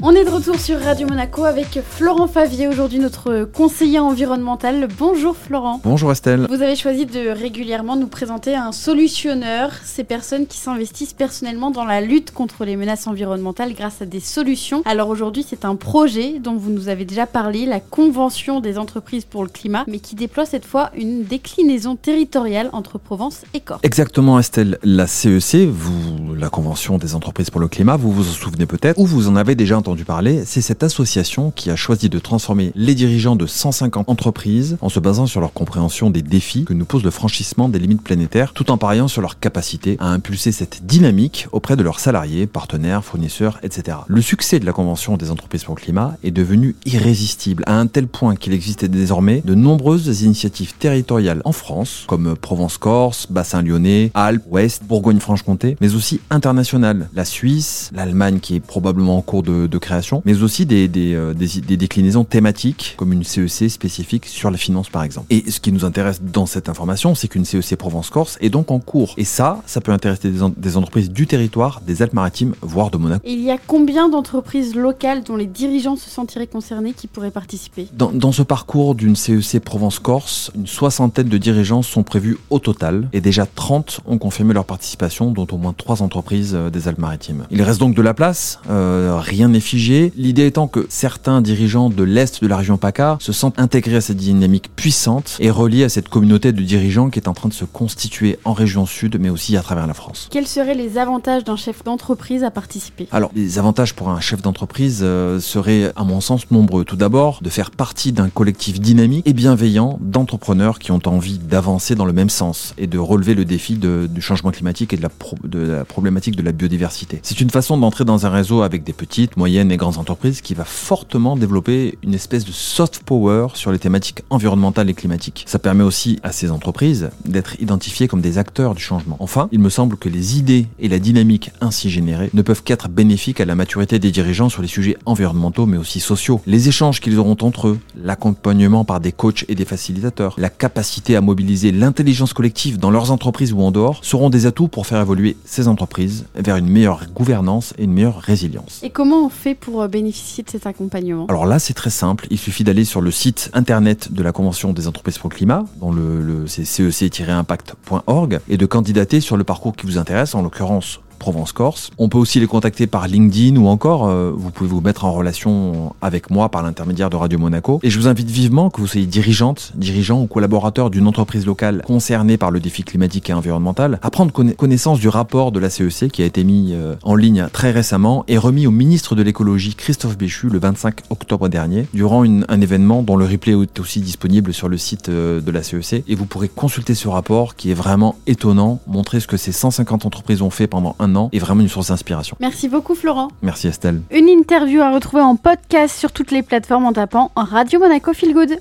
On est de retour sur Radio Monaco avec Florent Favier, aujourd'hui notre conseiller environnemental. Bonjour Florent. Bonjour Estelle. Vous avez choisi de régulièrement nous présenter un solutionneur, ces personnes qui s'investissent personnellement dans la lutte contre les menaces environnementales grâce à des solutions. Alors aujourd'hui c'est un projet dont vous nous avez déjà parlé, la Convention des entreprises pour le climat, mais qui déploie cette fois une déclinaison territoriale entre Provence et Corse. Exactement Estelle, la CEC, vous, la Convention des entreprises pour le climat, vous vous en souvenez peut-être, ou vous en avez déjà entendu entendu parler, c'est cette association qui a choisi de transformer les dirigeants de 150 entreprises en se basant sur leur compréhension des défis que nous pose le franchissement des limites planétaires, tout en pariant sur leur capacité à impulser cette dynamique auprès de leurs salariés, partenaires, fournisseurs, etc. Le succès de la Convention des entreprises pour le climat est devenu irrésistible à un tel point qu'il existe désormais de nombreuses initiatives territoriales en France, comme Provence-Corse, Bassin Lyonnais, Alpes, Ouest, Bourgogne-Franche-Comté, mais aussi internationales, la Suisse, l'Allemagne qui est probablement en cours de, de création, mais aussi des, euh, des, des, déclinaisons thématiques, comme une CEC spécifique sur la finance par exemple. Et ce qui nous intéresse dans cette information, c'est qu'une CEC Provence-Corse est donc en cours. Et ça, ça peut intéresser des, des entreprises du territoire, des Alpes-Maritimes, voire de Monaco. Et il y a combien d'entreprises locales dont les dirigeants se sentiraient concernés qui pourraient participer? Dans, dans ce parcours d'une CEC Provence-Corse, une soixantaine de dirigeants sont prévus au total, et déjà 30 ont confirmé leur participation, dont au moins 3 entreprises euh, des Alpes-Maritimes. Il reste donc de la place, euh, rien n'est L'idée étant que certains dirigeants de l'Est de la région PACA se sentent intégrés à cette dynamique puissante et reliés à cette communauté de dirigeants qui est en train de se constituer en région sud, mais aussi à travers la France. Quels seraient les avantages d'un chef d'entreprise à participer? Alors, les avantages pour un chef d'entreprise euh, seraient, à mon sens, nombreux. Tout d'abord, de faire partie d'un collectif dynamique et bienveillant d'entrepreneurs qui ont envie d'avancer dans le même sens et de relever le défi de, du changement climatique et de la, pro, de la problématique de la biodiversité. C'est une façon d'entrer dans un réseau avec des petites, moyennes, et grandes entreprises qui va fortement développer une espèce de soft power sur les thématiques environnementales et climatiques. Ça permet aussi à ces entreprises d'être identifiées comme des acteurs du changement. Enfin, il me semble que les idées et la dynamique ainsi générées ne peuvent qu'être bénéfiques à la maturité des dirigeants sur les sujets environnementaux mais aussi sociaux. Les échanges qu'ils auront entre eux, l'accompagnement par des coachs et des facilitateurs, la capacité à mobiliser l'intelligence collective dans leurs entreprises ou en dehors seront des atouts pour faire évoluer ces entreprises vers une meilleure gouvernance et une meilleure résilience. Et comment on fait pour euh, bénéficier de cet accompagnement? Alors là, c'est très simple. Il suffit d'aller sur le site internet de la Convention des entreprises pour le climat, dont le, le cec-impact.org, et de candidater sur le parcours qui vous intéresse, en l'occurrence Provence-Corse. On peut aussi les contacter par LinkedIn ou encore euh, vous pouvez vous mettre en relation avec moi par l'intermédiaire de Radio Monaco. Et je vous invite vivement que vous soyez dirigeante, dirigeant ou collaborateur d'une entreprise locale concernée par le défi climatique et environnemental à prendre connaissance du rapport de la CEC qui a été mis euh, en ligne très récemment et remis au ministre de l'écologie Christophe Béchu le 25 octobre dernier durant un événement dont le replay est aussi disponible sur le site euh, de la CEC et vous pourrez consulter ce rapport qui est vraiment étonnant, montrer ce que ces 150 entreprises ont fait pendant un an est vraiment une source d'inspiration. Merci beaucoup Florent. Merci Estelle. Une interview à retrouver en podcast sur toutes les plateformes en tapant Radio Monaco Feel Good.